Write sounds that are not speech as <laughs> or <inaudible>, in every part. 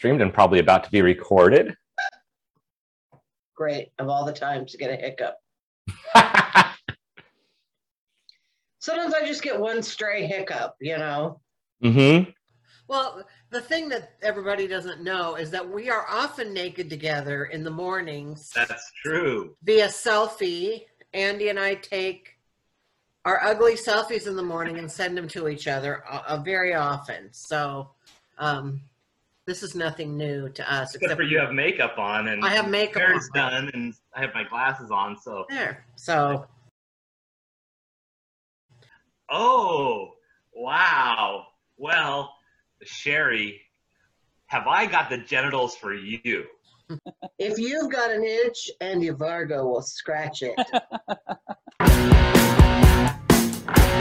streamed and probably about to be recorded. Great. Of all the times to get a hiccup. <laughs> Sometimes I just get one stray hiccup, you know? mm-hmm. Well, the thing that everybody doesn't know is that we are often naked together in the mornings That's true. via selfie. Andy and I take our ugly selfies in the morning and send them to each other uh, uh, very often. So um, this is nothing new to us. Except for you have makeup on and I have makeup hair's on. done and I have my glasses on. So there. So oh wow. Well, Cheri, have I got the genitals for you? <laughs> If you've got an itch, Andy Vargo will scratch it. <laughs>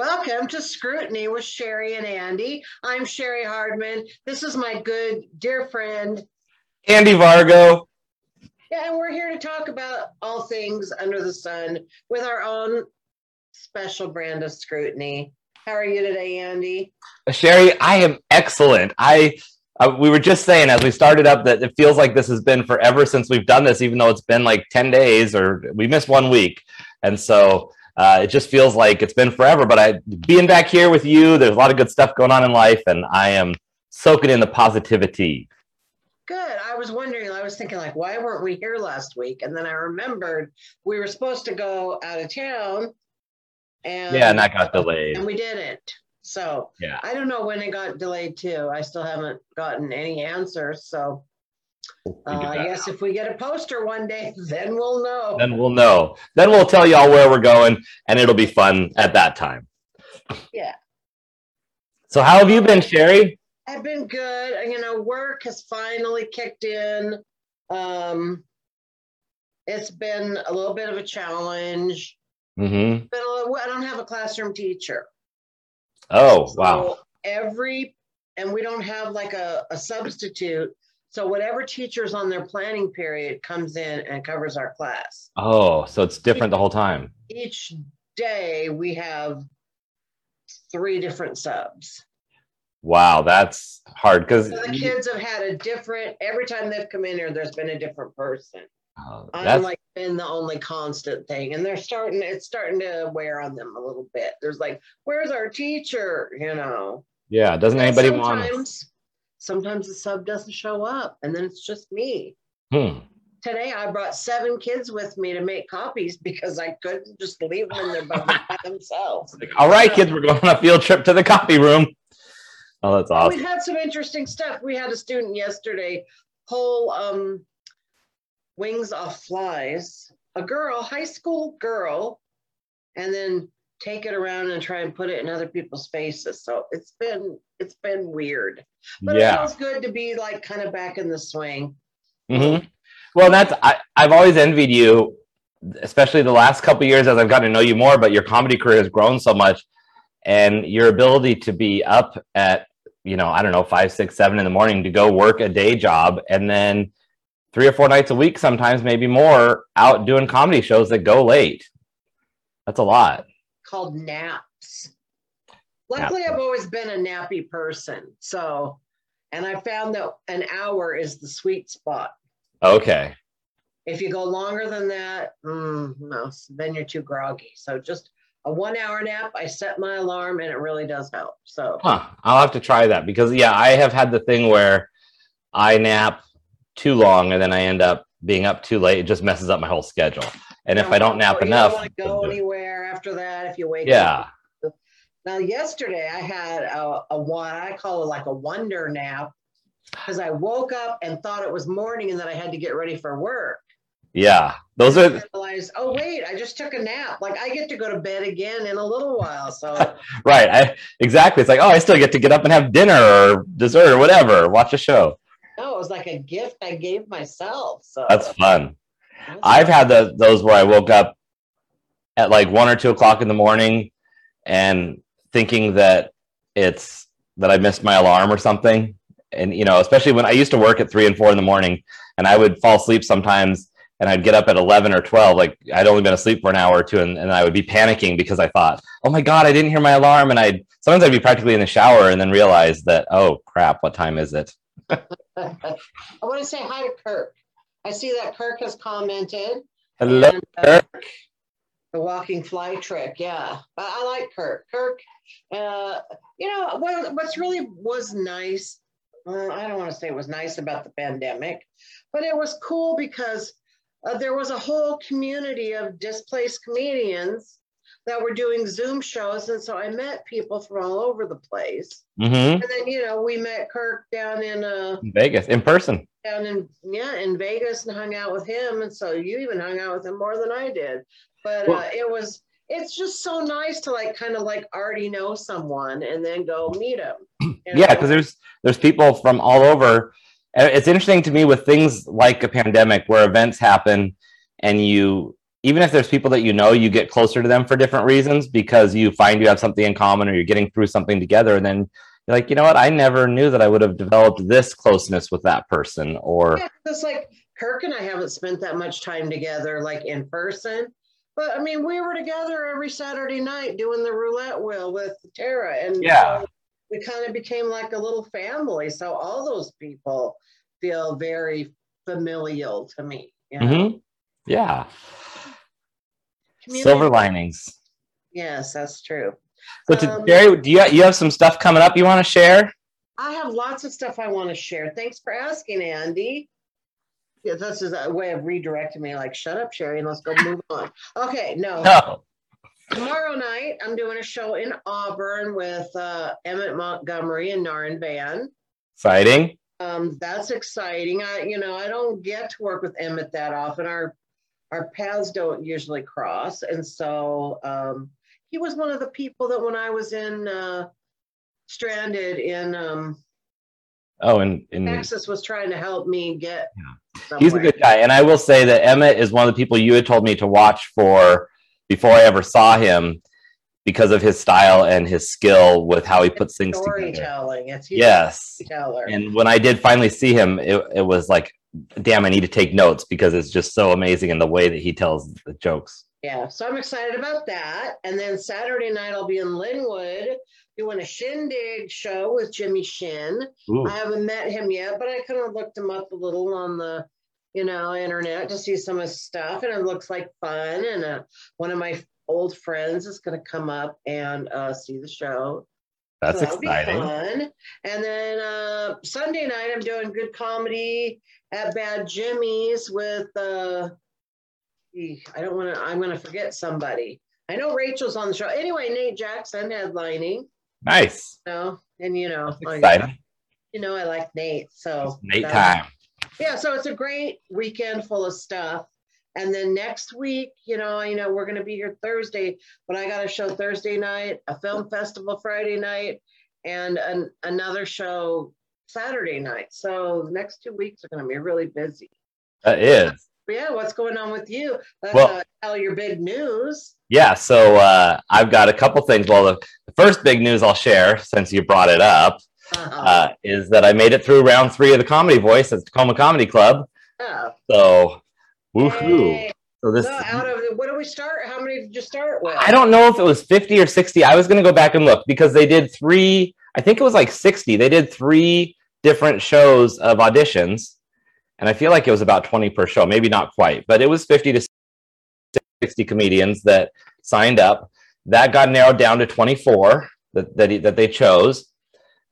Welcome to Scrutiny with Cheri and Andy. I'm Cheri Hardman. This is my good dear friend. Andy Vargo. Yeah, and we're here to talk about all things under the sun with our own special brand of scrutiny. How are you today, Andy? Cheri, I am excellent. I uh, we were just saying as we started up that it feels like this has been forever since we've done this, even though it's been like 10 days or we missed one week. And so uh, it just feels like it's been forever. But I being back here with you, there's a lot of good stuff going on in life, and I am soaking in the positivity. Good. I was wondering, I was thinking, like, why weren't we here last week? And then I remembered we were supposed to go out of town. And Yeah, and that got delayed. and we didn't. So Yeah. I don't know when it got delayed too. I still haven't gotten any answers. So Uh, I guess now. if we get a poster one day, then we'll know. Then we'll know. Then we'll tell y'all where we're going, and it'll be fun at that time. Yeah. So how have you been, Cheri? I've been good. You know, work has finally kicked in. Um, it's been a little bit of a challenge. Mm-hmm. But a little- I don't have a classroom teacher. Oh, wow. Every, and we don't have like a, a substitute. So whatever teacher's on their planning period comes in and covers our class. Oh, so it's different the whole time. Each day we have three different subs. Wow, that's hard because So the kids have had a different, every time they've come in here, there's been a different person. oh, I'm like been the only constant thing. And they're starting, it's starting to wear on them a little bit. There's like, where's our teacher? You know? yeah. Doesn't anybody want? Sometimes, the sub doesn't show up and then it's just me. Hmm. Today I brought seven kids with me to make copies because I couldn't just leave them in their <laughs> bubble by themselves. Like, all right, kids, we're going on a field trip to the copy room. Oh, that's awesome. We've had some interesting stuff. We had a student yesterday pull um, wings off flies, a girl, high school girl, and then take it around and try and put it in other people's faces. So it's been it's been weird, but it feels good to be like kind of back in the swing. hmm Well, that's I, I've always envied you, especially the last couple years as I've gotten to know you more. But your comedy career has grown so much, and your ability to be up at you know I don't know five, six, seven in the morning to go work a day job, and then three or four nights a week, sometimes maybe more, out doing comedy shows that go late. That's a lot. Called naps. Luckily, I've always been a nappy person. So, and I found that an hour is the sweet spot. Okay. If you go longer than that, mm, no, then you're too groggy. So just a one hour nap, I set my alarm and it really does help. So Huh. I'll have to try that because yeah, I have had the thing where I nap too long and then I end up being up too late. It just messes up my whole schedule. And if I don't nap you enough, want to go anywhere after that if you wake yeah. up. Now, yesterday I had a, a one, I call it like a wonder nap because I woke up and thought it was morning and then I had to get ready for work. Yeah. Those I are realized, oh wait, I just took a nap. Like I get to go to bed again in a little while. So <laughs> right. I exactly. It's like, oh, I still get to get up and have dinner or dessert or whatever, watch a show. no, it was like a gift I gave myself. So That's fun. I've had the, those where I woke up at like one or two o'clock in the morning and thinking that it's that I missed my alarm or something. And you know, especially when I used to work at three and four in the morning, and I would fall asleep sometimes, and I'd get up at eleven or twelve, like I'd only been asleep for an hour or two, and, and I would be panicking because I thought, oh my god, I didn't hear my alarm, and I'd sometimes I'd be practically in the shower and then realize that, oh crap, what time is it? <laughs> I want to say hi to Kirk. I see that Kirk has commented. Hello, and, uh, Kirk. The walking fly trick, yeah. I, I like Kirk. Kirk, uh, you know, what, what's really was nice, uh, I don't want to say it was nice about the pandemic, but it was cool because uh, there was a whole community of displaced comedians that were doing Zoom shows. And so I met people from all over the place. hmm And then, you know, we met Kirk down in, uh, Vegas in person. down in yeah in Vegas and hung out with him, and so you even hung out with him more than I did. But Well- uh, it was it's just so nice to like kind of like already know someone and then go meet them. <clears throat> Yeah, because there's there's people from all over. It's interesting to me with things like a pandemic where events happen, and you even if there's people that you know, you get closer to them for different reasons because you find you have something in common or you're getting through something together, and then you're like, you know what, I never knew that I would have developed this closeness with that person, or yeah, it's like Kirk and I haven't spent that much time together like in person. But I mean, we were together every Saturday night doing the roulette wheel with Tara, and Yeah. so we kind of became like a little family. So all those people feel very familial to me. You know? Mhm. yeah, silver linings. Yes, that's true. So, to, Um, Cheri, do you you have some stuff coming up you want to share? I have lots of stuff I want to share. Thanks for asking, Andy. Yeah, this is a way of redirecting me. Like, shut up, Cheri, and let's go move on. Okay, no. No. Tomorrow night, I'm doing a show in Auburn with uh, Emmett Montgomery and Narin Van. Exciting. Um, that's exciting. I, you know, I don't get to work with Emmett that often. Our our paths don't usually cross, and so um, he was one of the people that when I was in uh, stranded in um, Oh, and, and Texas was trying to help me get. He's a good guy. And I will say that Emmett is one of the people you had told me to watch for before I ever saw him because of his style and his skill with how he puts things together. storytelling. It's Yes. And when I did finally see him, it, it was like, damn, I need to take notes because it's just so amazing in the way that he tells the jokes. Yeah, so I'm excited about that. And then Saturday night, I'll be in Lynnwood doing a shindig show with Jimmy Shin. Ooh, I haven't met him yet, but I kind of looked him up a little on the, you know, internet to see some of his stuff, and it looks like fun. And uh, one of my old friends is going to come up and uh, see the show. that's So exciting. fun. And then uh, Sunday night, I'm doing good comedy at Bad Jimmy's with. Uh, I don't want to. I'm going to forget somebody. I know Rachel's on the show. Anyway, Nate Jackson headlining. Nice. You know, and you know, like, you know, I like Nate. So Nate time. Yeah, so it's a great weekend full of stuff. And then next week, you know, you know, we're gonna be here Thursday, but I got a show Thursday night, a film festival Friday night, and an, another show Saturday night. So the next two weeks are gonna be really busy. That is. Yeah, what's going on with you? Well- uh, tell your big news. Yeah, so uh, I've got a couple things. Well, the, the first big news I'll share, since you brought it up, Uh-huh. uh, is that I made it through round three of the Comedy Voice at Tacoma Comedy Club. Oh, So, woohoo! hey. So this, So out of what do we start? How many did you start with? I don't know if it was 50 or 60. I was going to go back and look because they did three, I think it was like 60. They did three different shows of auditions. And I feel like it was about 20 per show, maybe not quite, but it was 50 to 60 comedians that signed up. That got narrowed down to 24 that, that, he- that they chose.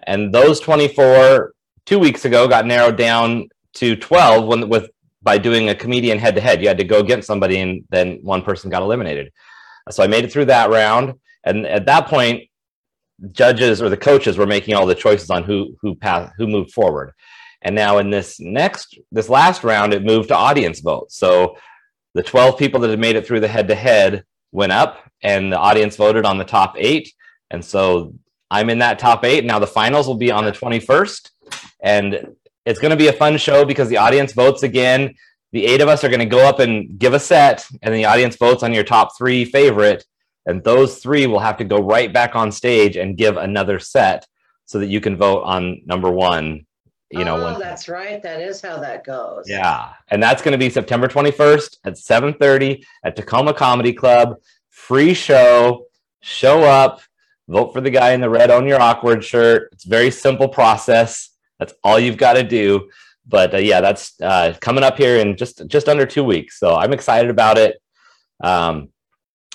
And those 24 two weeks ago got narrowed down to 12 when, with by doing a comedian head to head. You had to go against somebody, and then one person got eliminated. So I made it through that round, and at that point, judges or the coaches were making all the choices on who who path who moved forward. And now in this next this last round, it moved to audience vote. So the 12 people that had made it through the head to head went up, and the audience voted on the top eight. And so I'm in that top eight. Now the finals will be on the 21st, and it's going to be a fun show because the audience votes again. the eight of us are going to go up and give a set, and the audience votes on your top three favorite, and those three will have to go right back on stage and give another set so that you can vote on number one. You know, oh, that's right. That is how that goes. yeah, and that's going to be September 21st at 7:30 at Tacoma Comedy Club. Free show. Show up. Vote for the guy in the red on your awkward shirt. It's a very simple process. That's all you've got to do. But uh, yeah, that's uh, coming up here in just just under two weeks. So I'm excited about it. Um,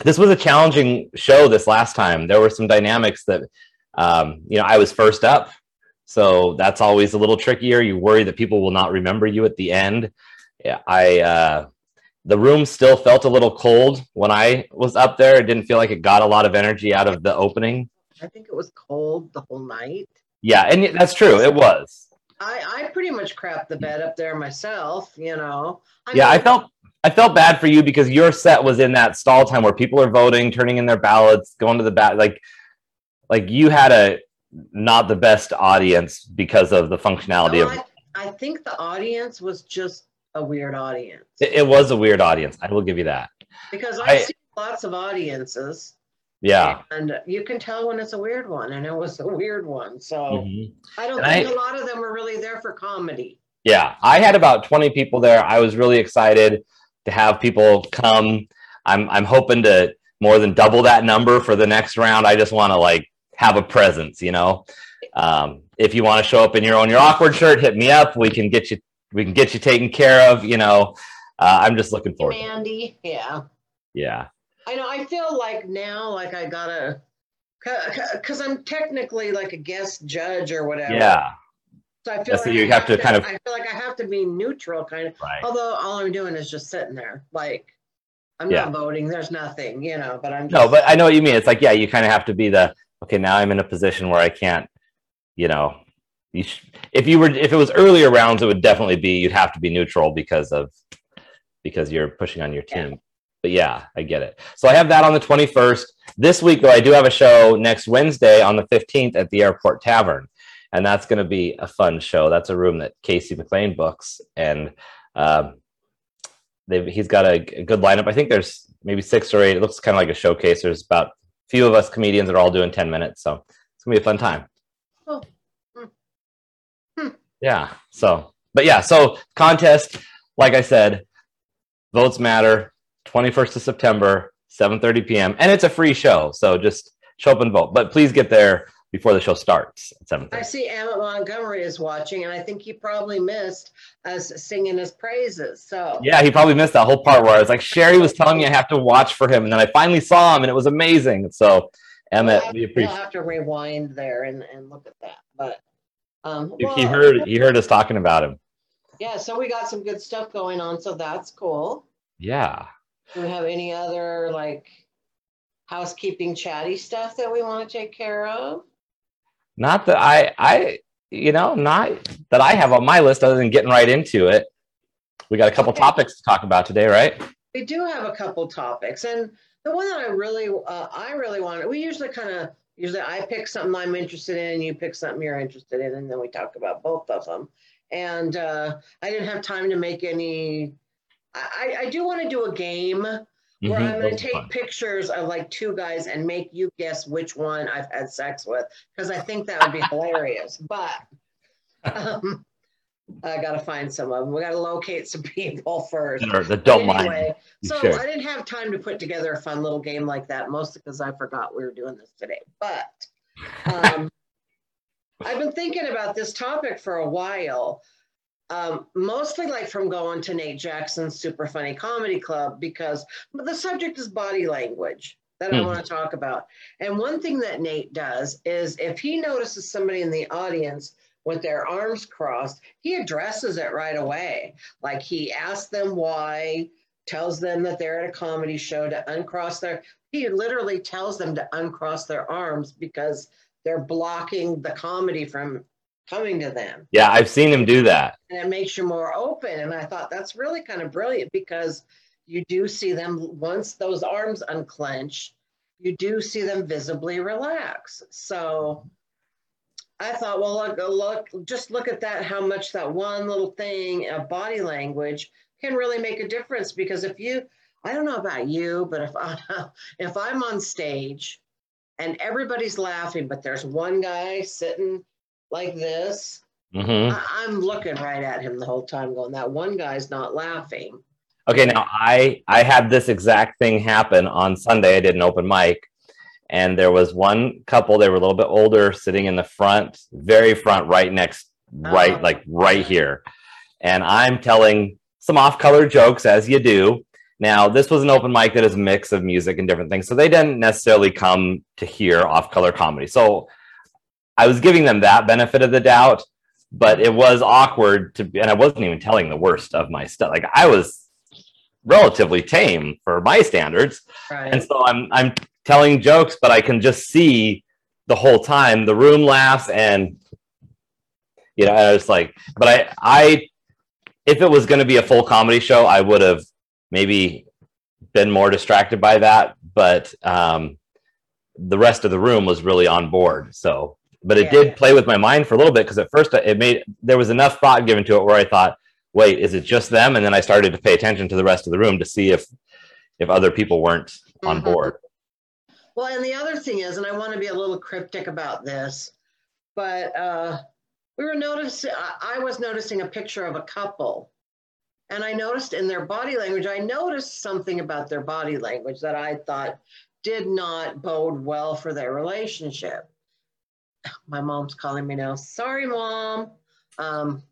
this was a challenging show this last time. There were some dynamics that um, you know I was first up, so that's always a little trickier. You worry that people will not remember you at the end. Yeah, I uh, the room still felt a little cold when I was up there. It didn't feel like it got a lot of energy out of the opening. I think it was cold the whole night. Yeah, and that's true. It was. I, I pretty much crapped the bed up there myself, you know. Yeah, I felt I felt bad for you because your set was in that stall time where people are voting, turning in their ballots, going to the bat. Like, like you had a not the best audience because of the functionality no, of I, I think the audience was just a weird audience it, it was a weird audience. I will give you that. because I- I've seen lots of audiences Yeah. and you can tell when it's a weird one and it was a weird one. So Mhm. I don't And think I- a lot of them were really there for comedy. Yeah, I had about 20 people there. I was really excited to have people come. I'm I'm hoping to more than double that number for the next round. I just want to like have a presence, you know. Um, if you want to show up in your own your awkward shirt, hit me up. We can get you we can get you taken care of, you know. Uh, I'm just looking forward. to it. Mandy, yeah. Yeah. I know. I feel like now, like I gotta, because I'm technically like a guest judge or whatever. Yeah. So I feel like you I have to kind of- I feel like I have to be neutral, kind of. Right. Although all I'm doing is just sitting there, like I'm Yeah. not voting. There's nothing, you know. But I'm. No, but I know what you mean. It's like, yeah, you kind of have to be the okay. Now I'm in a position where I can't, you know, you sh- if you were if it was earlier rounds, it would definitely be you'd have to be neutral because of because you're pushing on your team. But yeah, I get it. So I have that on the 21st. This week, though, I do have a show next Wednesday on the 15th at the Airport Tavern, and that's going to be a fun show. That's a room that Casey McLean books, and um, they've, he's got a good lineup. I think there's maybe six or eight. It looks kind of like a showcase. There's about a few of us comedians that are all doing 10 minutes, so it's gonna be a fun time. Yeah. So, but yeah. So contest, like I said, votes matter. 21st of September, 7:30 p.m. and it's a free show. So just show up and vote. But please get there before the show starts at 7:30. I see Emmett Montgomery is watching, and I think he probably missed us singing his praises. So Yeah, he probably missed that whole part where I was like, Cheri was telling me I have to watch for him, and then I finally saw him, and it was amazing. So, we'll Emmett, have, we we'll have to rewind there and, and look at that. But um, He, well, he heard he heard us talking about him. Yeah, so we got some good stuff going on, so that's cool. Yeah. Do we have any other like housekeeping chatty stuff that we want to take care of? Not that I I you know not that I have on my list other than getting right into it. We got a couple Okay. topics to talk about today, right? We do have a couple topics, and the one that I really, uh, I really wanted, we usually kind of, usually I pick something I'm interested in, you pick something you're interested in, and then we talk about both of them. And uh, I didn't have time to make any. I, I do want to do a game where Mhm, I'm going to take fun. pictures of like two guys and make you guess which one I've had sex with because I think that would be hilarious. But <laughs> um, I got to find some of them. We got to locate some <laughs> people first. That don't But mind. anyway, You so should. I didn't have time to put together a fun little game like that, mostly because I forgot we were doing this today. But um, <laughs> I've been thinking about this topic for a while, um, mostly like from going to Nate Jackson's Super Funny Comedy Club because the subject is body language that I Hmm. want to talk about. And one thing that Nate does is if he notices somebody in the audience with their arms crossed, he addresses it right away. Like he asks them why, tells them that they're at a comedy show to uncross their, he literally tells them to uncross their arms because they're blocking the comedy from coming to them. Yeah, I've seen him do that. And it makes you more open. And I thought that's really kind of brilliant because you do see them once those arms unclench, you do see them visibly relax. So I thought, well, look, look, just look at that, how much that one little thing of body language can really make a difference because if you, I don't know about you, but if I, <laughs> if I'm on stage and everybody's laughing, but there's one guy sitting like this, hmm I, I'm looking right at him the whole time, going, "That one guy's not laughing." Okay, now I I had this exact thing happen on Sunday. I did an open mic, and there was one couple. They were a little bit older, sitting in the front, very front, right next, right Oh. like right here, and I'm telling some off-color jokes as you do. Now, this was an open mic that is a mix of music and different things, so they didn't necessarily come to hear off-color comedy. So I was giving them that benefit of the doubt, but it was awkward to, and I wasn't even telling the worst of my stuff. Like I was relatively tame for my standards. And so I'm I'm telling jokes, but I can just see the whole time the room laughs and you know, I was like, but I I if it was gonna be a full comedy show, I would have maybe been more distracted by that. But um the rest of the room was really on board. So but it Yeah. did play with my mind for a little bit because at first it made there was enough thought given to it where I thought, wait, is it just them? And then I started to pay attention to the rest of the room to see if if other people weren't on Mhm. board. Well, and the other thing is, and I want to be a little cryptic about this, but uh, we were noticing, I, was noticing a picture of a couple. And I noticed in their body language, I noticed something about their body language that I thought did not bode well for their relationship. My mom's calling me now. Sorry, mom. Um,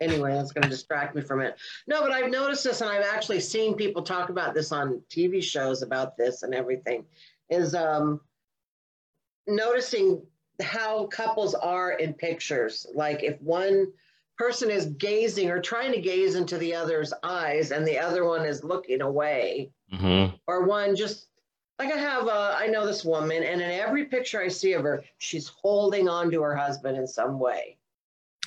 anyway, that's going to distract me from it. No, but I've noticed this, and I've actually seen people talk about this on TV shows about this and everything. Is um, noticing how couples are in pictures. Like if one person is gazing or trying to gaze into the other's eyes, and the other one is looking away, hmm or one just like I have, uh, I know this woman, and in every picture I see of her, she's holding on to her husband in some way.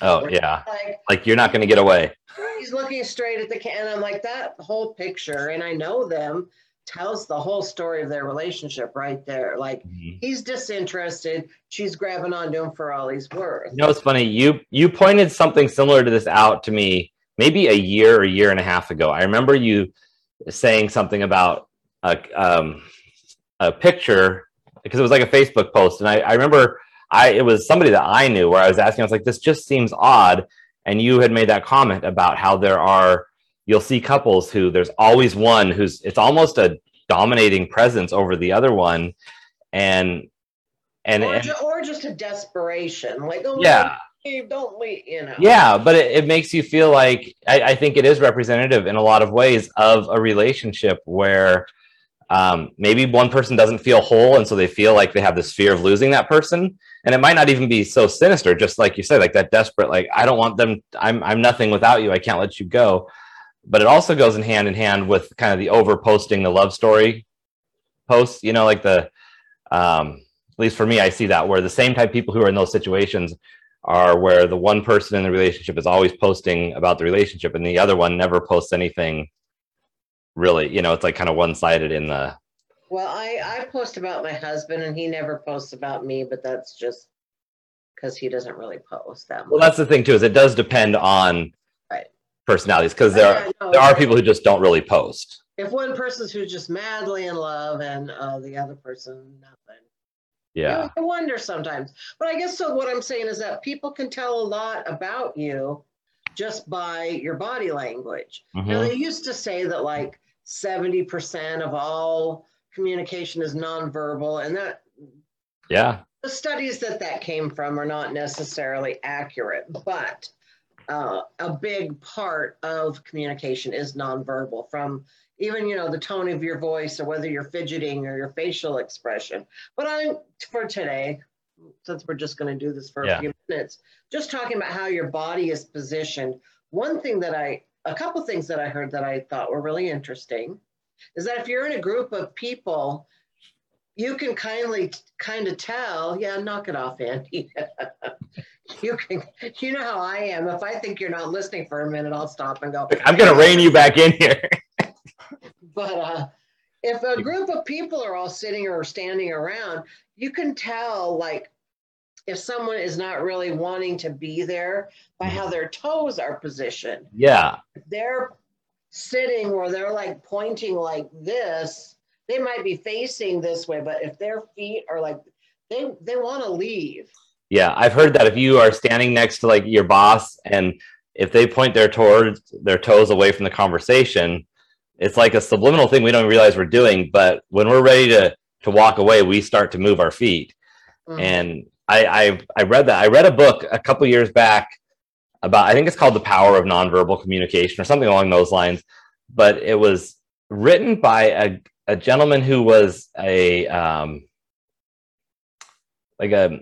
Oh yeah, Like like you're not going to get away. he's looking straight at the can. And I'm like, that whole picture, and I know them, tells the whole story of their relationship right there. Like Mhm. he's disinterested, she's grabbing onto him for all he's worth. You know, it's funny. You you pointed something similar to this out to me maybe a year or a year and a half ago. I remember you saying something about a um, a picture because it was like a Facebook post, and I, I remember I it was somebody that I knew where I was asking. I was like, "This just seems odd," and you had made that comment about how there are you'll see couples who there's always one who's it's almost a dominating presence over the other one, and and, or, and or just a desperation, like, oh, yeah. leave, don't leave, you know. Yeah, but it, it makes you feel like I, I think it is representative in a lot of ways of a relationship where um, maybe one person doesn't feel whole, and so they feel like they have this fear of losing that person, and it might not even be so sinister. Just like you said, like that desperate, like I don't want them. I'm I'm nothing without you. I can't let you go. But it also goes in hand in hand with kind of the over posting the love story posts. You know, like the um, at least for me, I see that where the same type of people who are in those situations are where the one person in the relationship is always posting about the relationship and the other one never posts anything really you know it's like kind of one-sided in the Well, I, I post about my husband and he never posts about me, but that's just because he doesn't really post that much. well that's the thing too is it does depend on Right. personalities because there are there are people who just don't really post If one person's who's just madly in love and uh, the other person, nothing. yeah I wonder sometimes. But I guess so what I'm saying is that people can tell a lot about you just by your body language. Now, Mhm. they used to say that like 70% of all communication is nonverbal, and that yeah the studies that that came from are not necessarily accurate, but uh, a big part of communication is nonverbal from even you know the tone of your voice or whether you're fidgeting or your facial expression but i'm for today since we're just going to do this for Yeah. a few minutes just talking about how your body is positioned one thing that i a couple of things that i heard that i thought were really interesting is that if you're in a group of people you can kindly kind of tell yeah knock it off andy. <laughs> You can you know how i am. If i think you're not listening for a minute i'll stop and go i'm gonna rein you back in here. <laughs> But uh, if a group of people are all sitting or standing around, you can tell like if someone is not really wanting to be there by how their toes are positioned. Yeah. They're sitting where they're like pointing like this, they might be facing this way, but if their feet are like they they want to leave. Yeah, I've heard that if you are standing next to like your boss and if they point their towards their toes away from the conversation, it's like a subliminal thing we don't realize we're doing. But when we're ready to to walk away, we start to move our feet. Mhm. And I, I I read that. I read a book a couple years back about I think it's called The Power of Nonverbal Communication or something along those lines. But it was written by a, a gentleman who was a um, like a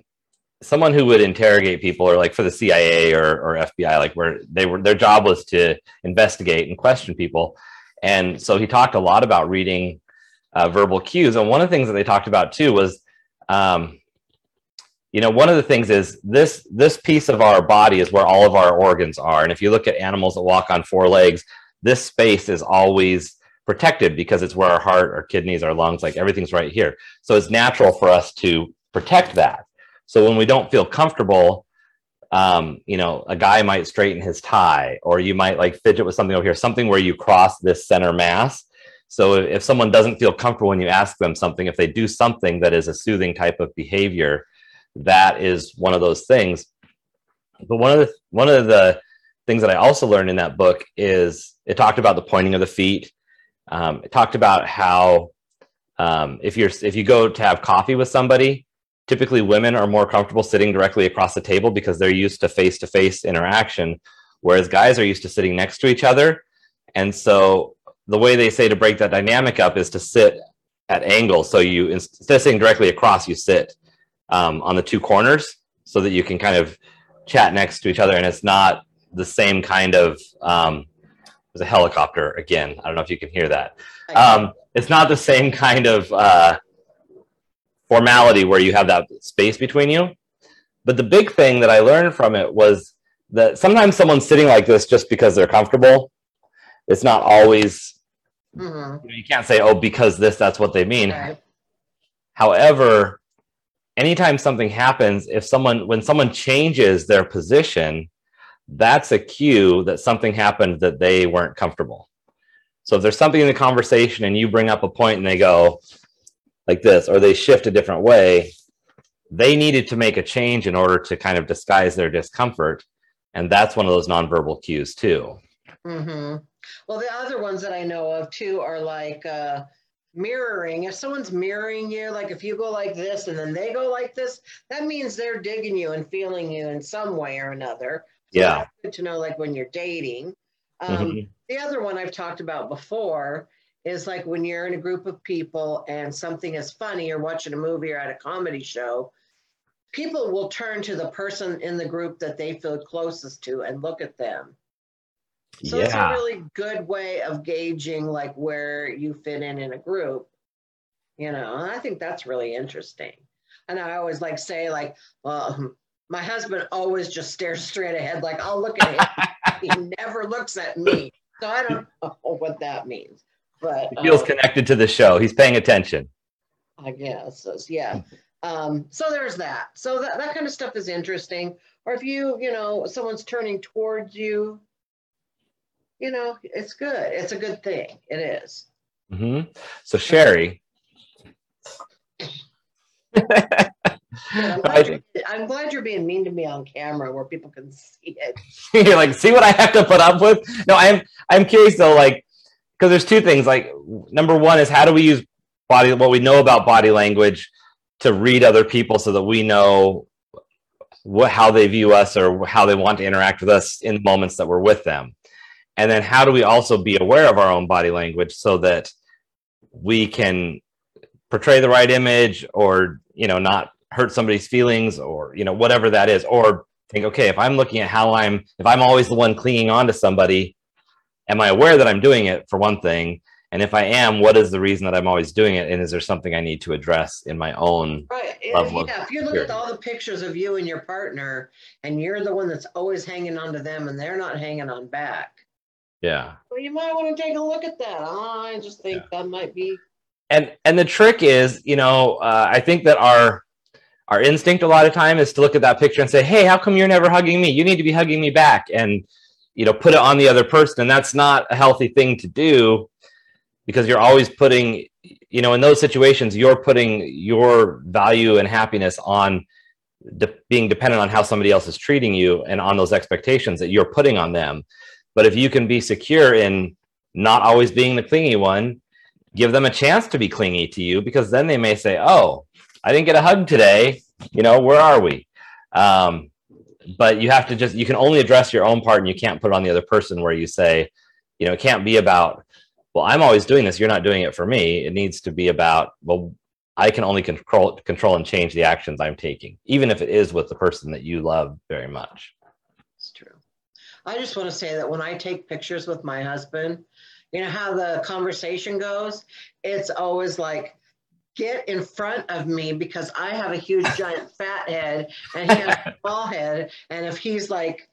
someone who would interrogate people or like for the CIA or, or FBI, like where they were their job was to investigate and question people. And so he talked a lot about reading uh, verbal cues. And one of the things that they talked about too was, um, you know, one of the things is this this piece of our body is where all of our organs are. And if you look at animals that walk on four legs, this space is always protected because it's where our heart, our kidneys, our lungs, like everything's right here. So it's natural for us to protect that. So when we don't feel comfortable, um, you know, a guy might straighten his tie, or you might like fidget with something over here, something where you cross this center mass. So if, someone doesn't feel comfortable when you ask them something, if they do something that is a soothing type of behavior, that is one of those things. But one of the one of the things that I also learned in that book is it talked about the pointing of the feet. Um, it talked about how um, if you're if you go to have coffee with somebody, typically women are more comfortable sitting directly across the table because they're used to face-to-face interaction, whereas guys are used to sitting next to each other. And so the way they say to break that dynamic up is to sit at angles. So you instead of sitting directly across, you sit um, on the two corners so that you can kind of chat next to each other, and it's not the same kind of. Um, there's a helicopter again. I don't know if you can hear that. Um, it's not the same kind of uh, formality where you have that space between you. But the big thing that I learned from it was that sometimes someone's sitting like this just because they're comfortable. It's not always, Mhm. you, know, you can't say, oh, because this, that's what they mean. Okay. However, anytime something happens, if someone, when someone changes their position, that's a cue that something happened that they weren't comfortable. So if there's something in the conversation and you bring up a point and they go like this, or they shift a different way, they needed to make a change in order to kind of disguise their discomfort. And that's one of those nonverbal cues too. Mm-hmm. Well, the other ones that I know of too are like uh, mirroring. If someone's mirroring you, like if you go like this and then they go like this, that means they're digging you and feeling you in some way or another. So Yeah. good to know, like when you're dating. Um, Mhm. The other one I've talked about before is like when you're in a group of people and something is funny, you're watching a movie or at a comedy show, people will turn to the person in the group that they feel closest to and look at them. So it's a really good way of gauging like where you fit in in a group. You know, and I think that's really interesting. And I always like say like, well, <laughs> my husband always just stares straight ahead. Like I'll look at him, he <laughs> never looks at me. So I don't <laughs> know what that means, but He feels um, connected to the show. He's paying attention. I guess. So, yeah. Um, so there's that. So that, that kind of stuff is interesting. Or if you, you know, someone's turning towards you, you know, it's good. It's a good thing. It is. hmm So Cheri, I'm glad, you're, <laughs> I'm glad you're being mean to me on camera where people can see it. <laughs> you're like, see what I have to put up with? No, I'm I'm curious though, like, because there's two things. Like, number one is how do we use body what we know about body language to read other people so that we know what how they view us or how they want to interact with us in the moments that we're with them. And then how do we also be aware of our own body language so that we can portray the right image or you know not hurt somebody's feelings or you know whatever that is or think okay if i'm looking at how i'm if i'm always the one clinging on to somebody am i aware that i'm doing it for one thing and if i am what is the reason that i'm always doing it and is there something i need to address in my own Right. Level yeah. If you look at all the pictures of you and your partner and you're the one that's always hanging on to them and they're not hanging on back, yeah well, you might want to take a look at that. I just think that might be and and the trick is you know uh, i think that our our instinct a lot of time is to look at that picture and say, "Hey, how come you're never hugging me? You need to be hugging me back." And you know, put it on the other person, and that's not a healthy thing to do because you're always putting, you know, in those situations, you're putting your value and happiness on de- being dependent on how somebody else is treating you and on those expectations that you're putting on them. But if you can be secure in not always being the clingy one, give them a chance to be clingy to you because then they may say, "Oh, I didn't get a hug today. You know, where are we?" Um, but you have to just you can only address your own part, and you can't put it on the other person. Where you say, you know, it can't be about, "Well, I'm always doing this. You're not doing it for me." It needs to be about, "Well, I can only control control and change the actions I'm taking, even if it is with the person that you love very much." I just want to say that when I take pictures with my husband, you know how the conversation goes? It's always like, get in front of me because I have a huge <laughs> giant fat head and he has a <laughs> small head. And if he's like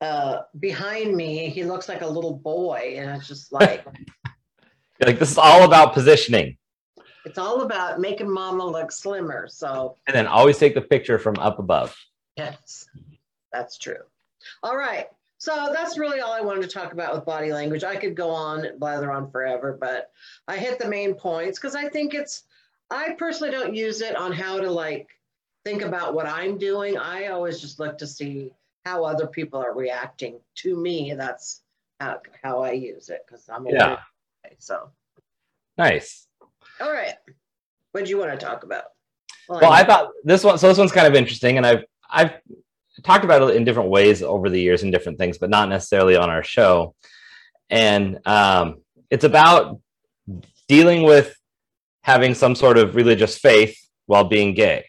uh, behind me, he looks like a little boy. And it's just like, <laughs> like this is all about positioning. it's all about making mama look slimmer. So, And then always take the picture from up above. yes, that's true. All right. So that's really all I wanted to talk about with body language. I could go on and blather on forever, but I hit the main points because I think it's, I personally don't use it on how to like think about what I'm doing. I always just look to see how other people are reacting to me. That's how, how I use it because I'm a Yeah. guy. So, Nice. all right. What do you want to talk about? Well, I thought this one. So this one's kind of interesting, and I've I've talked about it in different ways over the years and different things, but not necessarily on our show. And um, it's about dealing with having some sort of religious faith while being gay.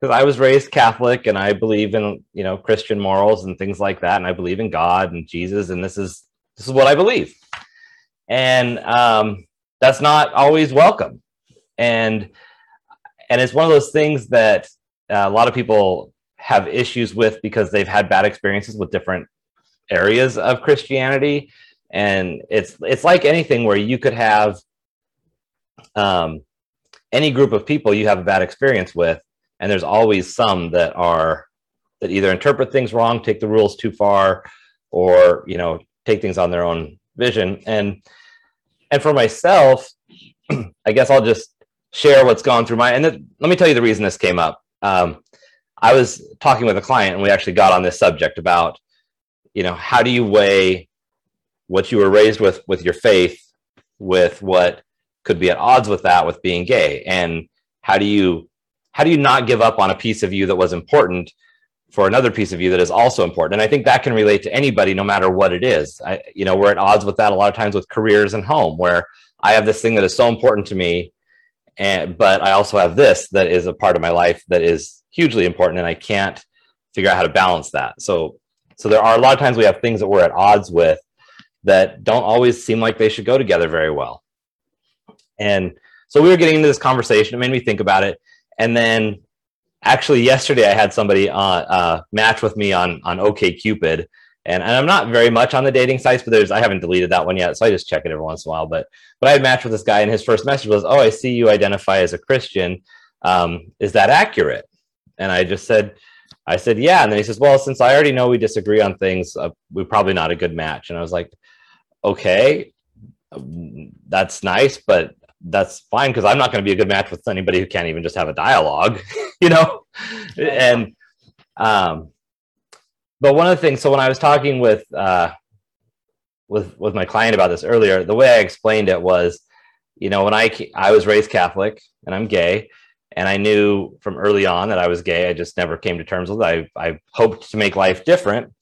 Because I was raised Catholic, and I believe in you know Christian morals and things like that, and I believe in God and Jesus, and this is this is what I believe. And um, that's not always welcome. And and it's one of those things that uh, a lot of people have issues with because they've had bad experiences with different areas of Christianity, and it's it's like anything where you could have um, any group of people you have a bad experience with, and there's always some that are that either interpret things wrong, take the rules too far, or you know take things on their own vision. And and for myself, <clears throat> I guess I'll just share what's gone through my and th- let me tell you the reason this came up um, i was talking with a client and we actually got on this subject about you know how do you weigh what you were raised with with your faith with what could be at odds with that with being gay? And how do you how do you not give up on a piece of you that was important for another piece of you that is also important? And i think that can relate to anybody no matter what it is. I you know we're at odds with that a lot of times with careers and home where i have this thing that is so important to me and but I also have this that is a part of my life that is hugely important, and I can't figure out how to balance that. So, so there are a lot of times we have things that we're at odds with that don't always seem like they should go together very well. And so we were getting into this conversation. It made me think about it, and then actually yesterday I had somebody on uh, match with me on on OKCupid, and, and I'm not very much on the dating sites, but there's I haven't deleted that one yet, so I just check it every once in a while. But but I had matched with this guy, and his first message was, "Oh, I see you identify as a Christian. Um, is that accurate?" And I just said, "I said yeah." And then he says, "Well, since I already know we disagree on things, uh, we're probably not a good match." And I was like, "Okay, that's nice, but." That's fine because I'm not going to be a good match with anybody who can't even just have a dialogue, <laughs> you know. And um, but one of the things, so when I was talking with uh, with with my client about this earlier, the way I explained it was, you know, when I I was raised Catholic and I'm gay, and I knew from early on that I was gay. I just never came to terms with it. I I hoped to make life different,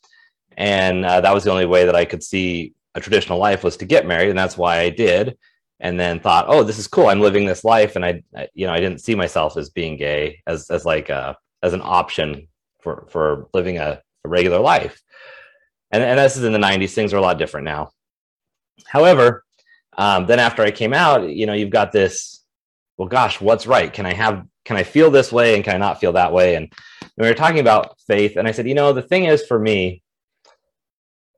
and uh, that was the only way that I could see a traditional life was to get married, and that's why I did. And then thought, oh, this is cool. I'm living this life, and I, I you know, I didn't see myself as being gay as as like a as an option for for living a, a regular life. And, and this is in the 90s. Things are a lot different now. However, um, then after I came out, you know, you've got this. Well, gosh, what's right? Can I have? Can I feel this way and can I not feel that way? And we were talking about faith, and I said, you know, the thing is for me,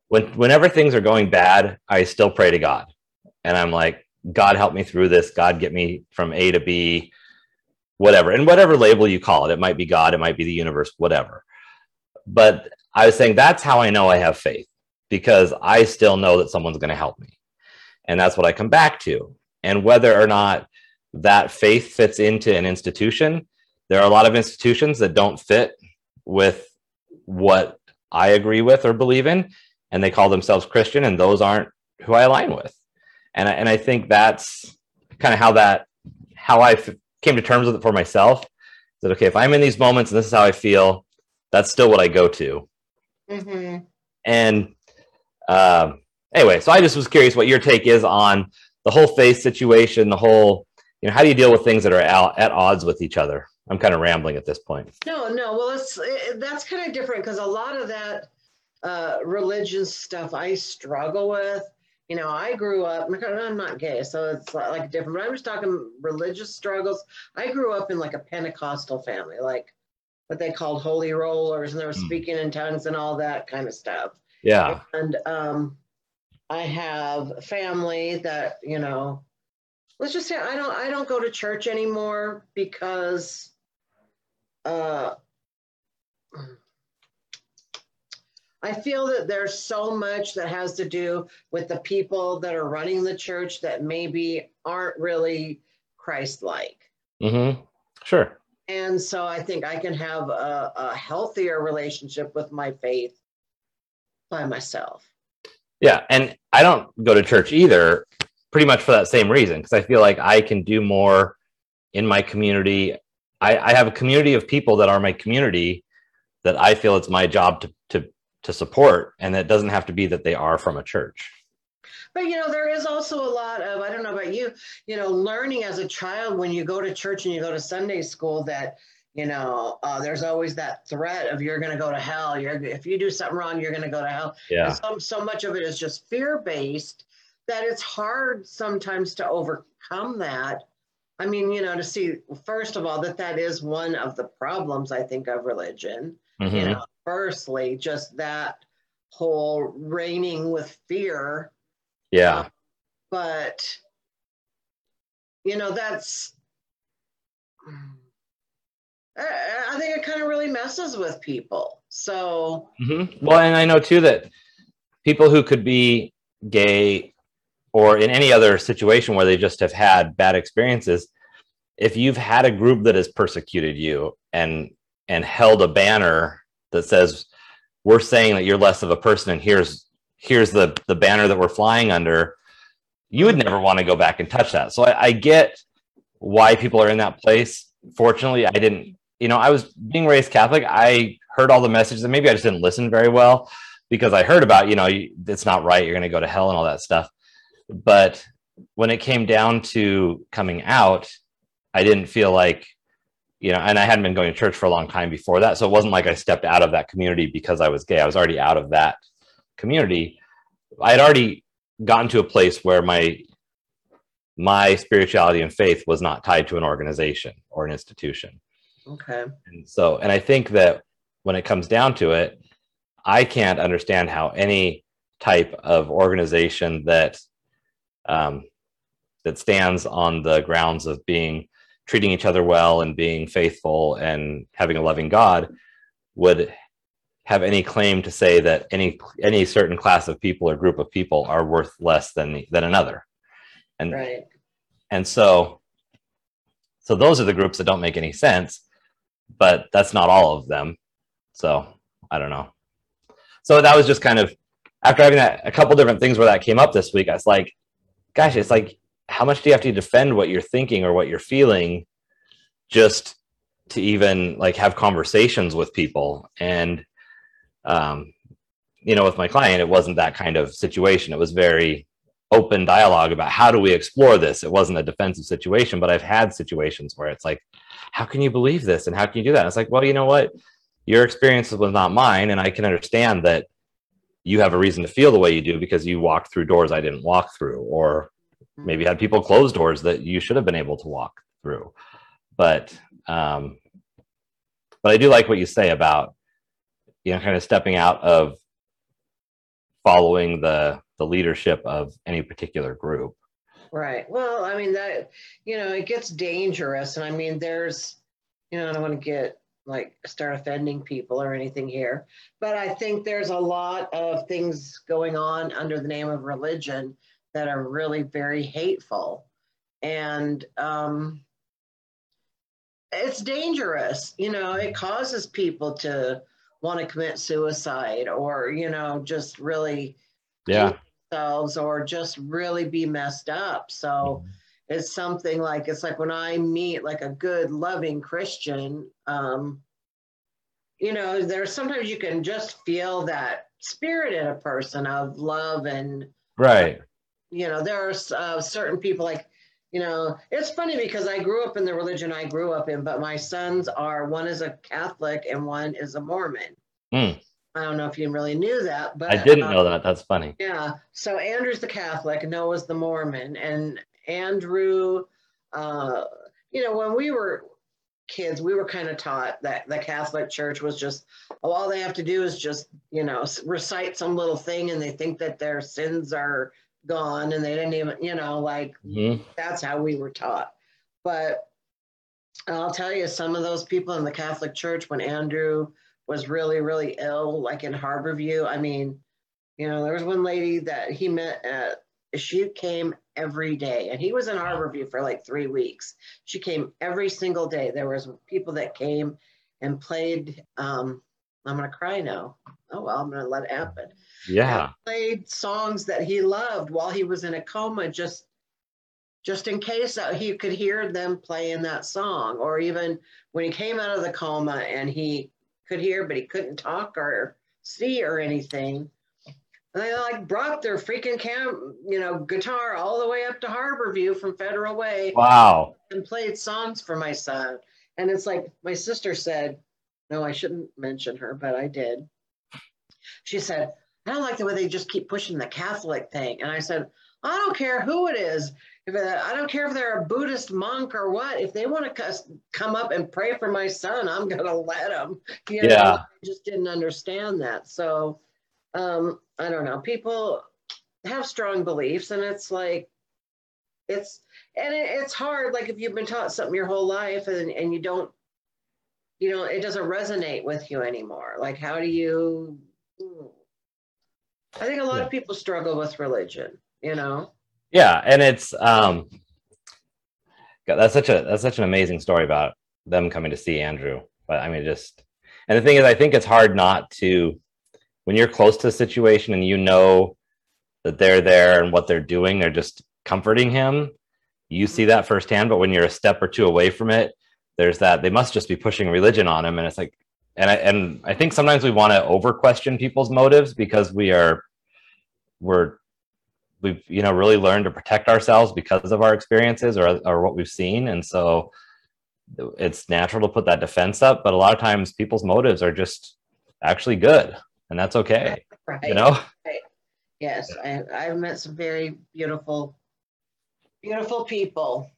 when whenever things are going bad, I still pray to God, and I'm like, God help me through this. God get me from A to B whatever, and whatever label you call it, it might be God, it might be the universe, whatever. But I was saying that's how I know I have faith because I still know that someone's going to help me. And that's what I come back to. And whether or not that faith fits into an institution, there are a lot of institutions that don't fit with what I agree with or believe in, and they call themselves Christian, and those aren't who I align with. And I, and I think that's kind of how that how I f- came to terms with it for myself. That okay, if I'm in these moments and this is how I feel, that's still what I go to. Mm-hmm. And um, anyway, so I just was curious what your take is on the whole faith situation, the whole, you know, how do you deal with things that are out at odds with each other? I'm kind of rambling at this point. No, no. Well, it's it, that's kind of different because a lot of that uh, religion stuff I struggle with. You know, I grew up. I'm not gay, so it's like different. But I'm just talking religious struggles. I grew up in like a Pentecostal family, like what they called holy rollers, and they were Hmm. speaking in tongues and all that kind of stuff. Yeah. And um, I have family that you know. Let's just say I don't. I don't go to church anymore because. Uh, I feel that there's so much that has to do with the people that are running the church that maybe aren't really Christ-like. Mm-hmm. Sure. And so I think I can have a, a healthier relationship with my faith by myself. Yeah. And I don't go to church either, pretty much for that same reason, because I feel like I can do more in my community. I, I have a community of people that are my community that I feel it's my job to to to support, and it doesn't have to be that they are from a church. But you know, there is also a lot of, I don't know about you, you know, learning as a child when you go to church and you go to Sunday school that, you know, uh, there's always that threat of you're going to go to hell. You're, if you do something wrong, you're going to go to hell. Yeah. And so, so much of it is just fear based that it's hard sometimes to overcome that. I mean, you know, to see, first of all, that that is one of the problems, I think, of religion. Mhm. You know, firstly, just that whole reigning with fear Yeah. but you know that's I, I think it kind of really messes with people so Mhm. Well, and I know too that people who could be gay or in any other situation where they just have had bad experiences, if you've had a group that has persecuted you and and held a banner that says we're saying that you're less of a person and here's here's the the banner that we're flying under, you would never want to go back and touch that. So I, I get why people are in that place. Fortunately, I didn't you know, I was being raised Catholic. I heard all the messages, and maybe I just didn't listen very well because I heard about, you know, it's not right. You're going to go to hell and all that stuff. But when it came down to coming out, I didn't feel like, you know, and I hadn't been going to church for a long time before that. So it wasn't like I stepped out of that community because I was gay. I was already out of that community. I had already gotten to a place where my my spirituality and faith was not tied to an organization or an institution. okay And so, and I think that when it comes down to it, I can't understand how any type of organization that um, that stands on the grounds of being treating each other well and being faithful and having a loving God would have any claim to say that any any certain class of people or group of people are worth less than than another. And right and so, so those are the groups that don't make any sense, but that's not all of them. So I don't know. So that was just kind of after having that a couple different things where that came up this week. I was like, gosh, it's like how much do you have to defend what you're thinking or what you're feeling just to even like have conversations with people? And um you know with my client it wasn't that kind of situation. It was very open dialogue about how do we explore this? It wasn't a defensive situation but i've had situations where it's like how can you believe this? And how can you do that? It's like well you know what? Your experience was not mine and i can understand that you have a reason to feel the way you do because you walked through doors i didn't walk through or maybe had people close doors that you should have been able to walk through. But um but i do like what you say about you know kind of stepping out of following the the leadership of any particular group. Right. Well, I mean that you know it gets dangerous, and I mean there's, you know, I don't want to get like start offending people or anything here, but I think there's a lot of things going on under the name of religion that are really very hateful, and um, it's dangerous. You know, it causes people to want to commit suicide or you know just really Yeah. themselves or just really be messed up. So it's something like it's like when I meet like a good loving Christian, um, you know, there's sometimes you can just feel that spirit in a person of love and Right. you know there are uh, certain people like you know it's funny because i grew up in the religion i grew up in but my sons are one is a catholic and one is a mormon Hmm. i don't know if you really knew that but I didn't uh, know that. That's funny. yeah. So Andrew's the Catholic, Noah's the Mormon, and Andrew, uh, you know, when we were kids, we were kind of taught that the Catholic Church was just oh, all they have to do is just you know recite some little thing, and they think that their sins are gone, and they didn't even you know like Mhm. that's how we were taught. But I'll tell you, some of those people in the Catholic Church, when Andrew was really, really ill, like in Harborview, I mean, you know, there was one lady that he met at, she came every day and he was in Harborview for like three weeks. She came every single day. There was people that came and played, um, I'm going to cry now. Oh, well, I'm going to let it happen Yeah. played songs that he loved while he was in a coma just just in case that he could hear them playing that song or even when he came out of the coma and he could hear but he couldn't talk or see or anything and they like brought their freaking cam you know guitar all the way up to harborview from federal way Wow. and played songs for my son. And it's like my sister said, no, I shouldn't mention her, but I did. She said, I don't like the way they just keep pushing the Catholic thing. And I said, I don't care who it is. If it, I don't care if they're a Buddhist monk or what. If they want to come up and pray for my son, I'm going to let them. You know, Yeah. I just didn't understand that. So um, I don't know. People have strong beliefs, and it's like, it's and it, it's hard like if you've been taught something your whole life and, and you don't you know it doesn't resonate with you anymore like how do you i think a lot Yeah. of people struggle with religion you know Yeah, and it's um God, that's such a that's such an amazing story about them coming to see Andrew. But I mean just and the thing is I think it's hard not to when you're close to a situation and you know that they're there and what they're doing, they're just comforting him. You see that firsthand, but when you're a step or two away from it, there's that they must just be pushing religion on him. And it's like and I and I think sometimes we want to over question people's motives because we are we're we've you know really learned to protect ourselves because of our experiences or or what we've seen and so it's natural to put that defense up but a lot of times people's motives are just actually good and that's okay right you know? yes I, i've met some very beautiful beautiful people.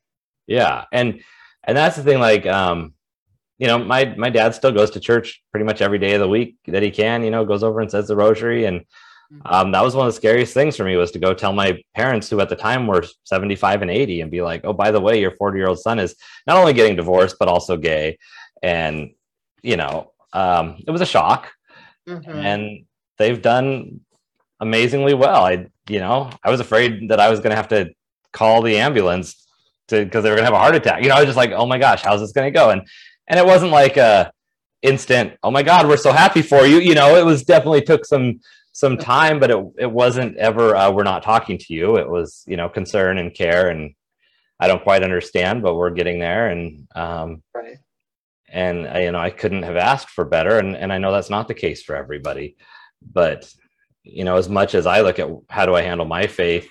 Yeah and and that's the thing like um you know my my dad still goes to church pretty much every day of the week that he can you know goes over and says the rosary and um, that was one of the scariest things for me was to go tell my parents who at the time were 75 and 80 and be like oh by the way your 40 year old son is not only getting divorced but also gay. And you know um, it was a shock Mhm. and they've done amazingly well. I you know i was afraid that i was going to have to call the ambulance to because they were going to have a heart attack. You know i was just like oh my gosh how's this going to go? And and it wasn't like a instant oh my god we're so happy for you. You know it was definitely took some some time but it, it wasn't ever uh, we're not talking to you. It was you know concern and care and i don't quite understand but we're getting there. And um right and I, you know i couldn't have asked for better and, and i know that's not the case for everybody but you know as much as i look at how do i handle my faith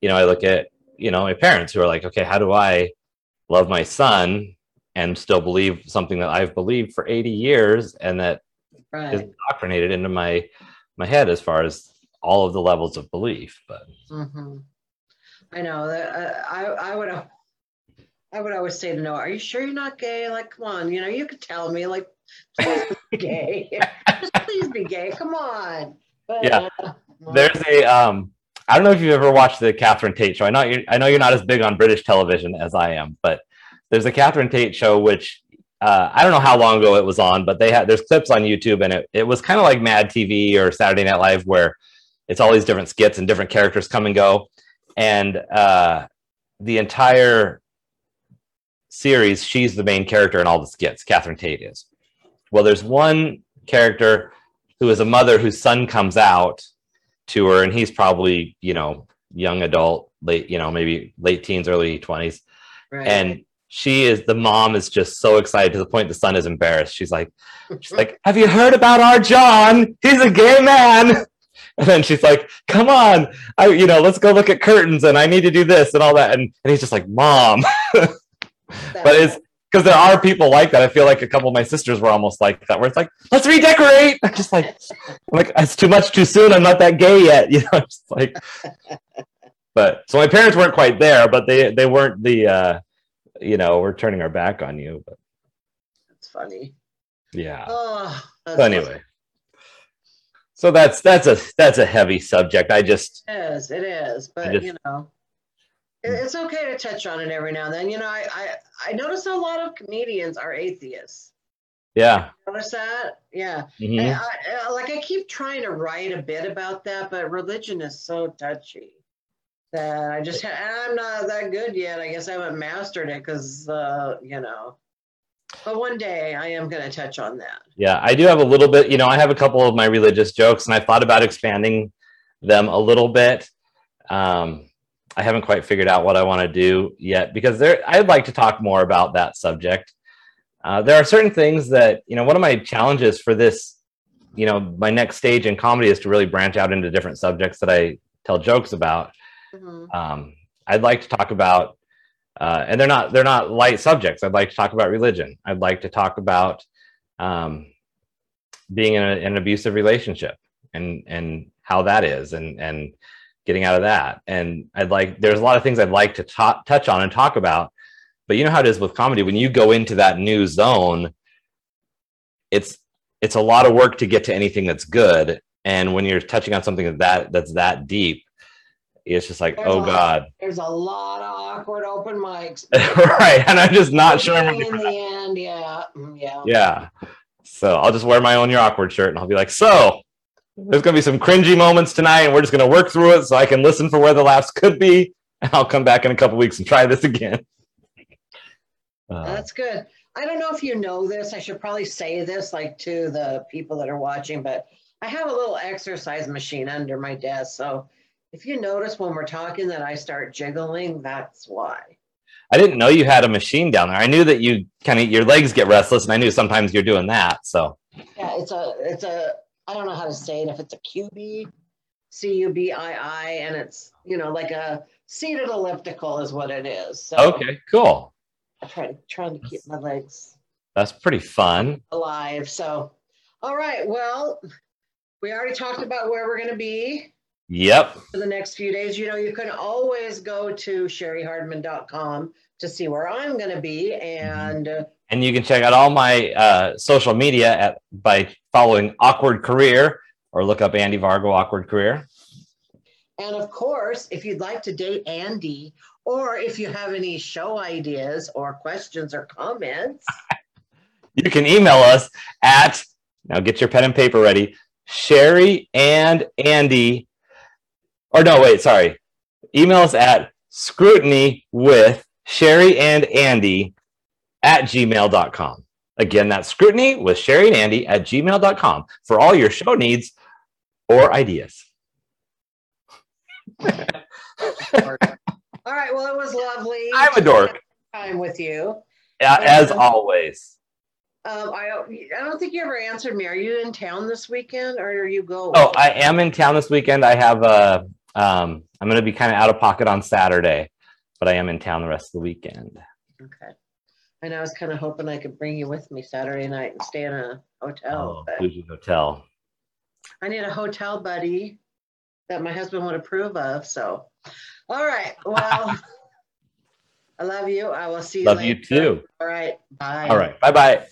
you know i look at you know my parents who are like okay how do i love my son and still believe something that i've believed for 80 years and that is right. indoctrinated into my my head as far as all of the levels of belief? But hmm I know that uh, I I would uh, I would always say to Noah, "Are you sure you're not gay? Like, come on, you know, you could tell me, like, please be <laughs> gay, just please be gay, come on." But, Yeah. uh, there's a um I don't know if you've ever watched the Catherine Tate show. I know you're, I know you're not as big on British television as I am, but there's a Catherine Tate show which uh, I don't know how long ago it was on, but they had there's clips on YouTube, and it, it was kind of like Mad TV or Saturday Night Live, where it's all these different skits and different characters come and go, and uh, the entire series, she's the main character in all the skits. Catherine Tate is. Well, there's one character who is a mother whose son comes out to her, and he's probably you know young adult, late you know maybe late teens, early twenties, Right. and she is the mom is just so excited to the point the son is embarrassed. She's like, she's like, "Have you heard about our John? He's a gay man." <laughs> And then she's like, "Come on, I you know let's go look at curtains, and I need to do this and all that." And and he's just like, "Mom," <laughs> but it's because there are people like that. I feel like a couple of my sisters were almost like that, where it's like, let's redecorate. I'm just like, I'm like it's too much too soon. I'm not that gay yet, <laughs> you know. Just like, but so my parents weren't quite there, but they they weren't the, uh, you know, we're turning our back on you. But That's funny. yeah. Oh, that's So anyway, so that's that's a that's a heavy subject. I just It is, it is, but just- you know, it's okay to touch on it every now and then. You know, I, I, I notice a lot of comedians are atheists. yeah. Notice that? Yeah. Mhm. And I, I- like I keep trying to write a bit about that, but religion is so touchy that I just, I'm not that good yet. I guess I haven't mastered it because, uh, you know, but one day I am going to touch on that. Yeah, I do have a little bit, you know, I have a couple of my religious jokes and I thought about expanding them a little bit. Um, I haven't quite figured out what I want to do yet because there I'd like to talk more about that subject. Uh, there are certain things that, you know, one of my challenges for this, you know, my next stage in comedy is to really branch out into different subjects that I tell jokes about. Mhm. Um, I'd like to talk about, uh, and they're not they're not light subjects. I'd like to talk about religion. I'd like to talk about um, being in, a, in an abusive relationship and and how that is, and and getting out of that. And I'd like there's a lot of things I'd like to ta- touch on and talk about. But you know how it is with comedy when you go into that new zone, it's it's a lot of work to get to anything that's good. And when you're touching on something that that's that deep, it's just like, There's oh god, <laughs> There's a lot of awkward open mics. <laughs> right? And I'm just not sure. In the end, yeah, mm, yeah. yeah. So I'll just wear my own your awkward shirt, and I'll be like, so there's gonna be some cringy moments tonight, and we're just gonna work through it so I can listen for where the laughs could be, and I'll come back in a couple weeks and try this again. Uh, That's good. I don't know if you know this. I should probably say this like to the people that are watching, but I have a little exercise machine under my desk. So if you notice when we're talking that I start jiggling, that's why. I didn't know you had a machine down there. I knew that you kind of your legs get restless, and I knew sometimes you're doing that. So Yeah, it's a it's a I don't know how to say it. If it's a Cubii, C U B I I, and it's you know like a seated elliptical is what it is. So okay, cool. I try to trying to keep my legs That's pretty fun. alive. So, all right. Well, we already talked about where we're going to be Yep. for the next few days. You know, you can always go to cherihardman.com to see where I'm going to be. And uh, And you can check out all my uh, social media at by following Awkward Career or look up Andy Vargo Awkward Career. and of course, if you'd like to date Andy, or if you have any show ideas or questions or comments, <laughs> You can email us at now get your pen and paper ready. Cheri and Andy, or no, wait, sorry. Email us at scrutiny with Cheri and Andy at gmail.com. Again, that's scrutiny with Cheri and Andy at gmail.com for all your show needs or ideas. all right. Well, it was lovely. I'm a dork, Time with you. a- as always. Um, I, I don't think you ever answered me. Are you in town this weekend or are you going? Oh, I am in town this weekend. I have a, um, I'm going to be kind of out of pocket on Saturday, but I am in town the rest of the weekend. Okay. And I was kind of hoping I could bring you with me Saturday night and stay in a hotel. Oh, but Bougie Hotel. I need a hotel buddy that my husband would approve of. So, all right. Well, <laughs> I love you. I will see you Love later. you too. All right. Bye. All right. Bye bye.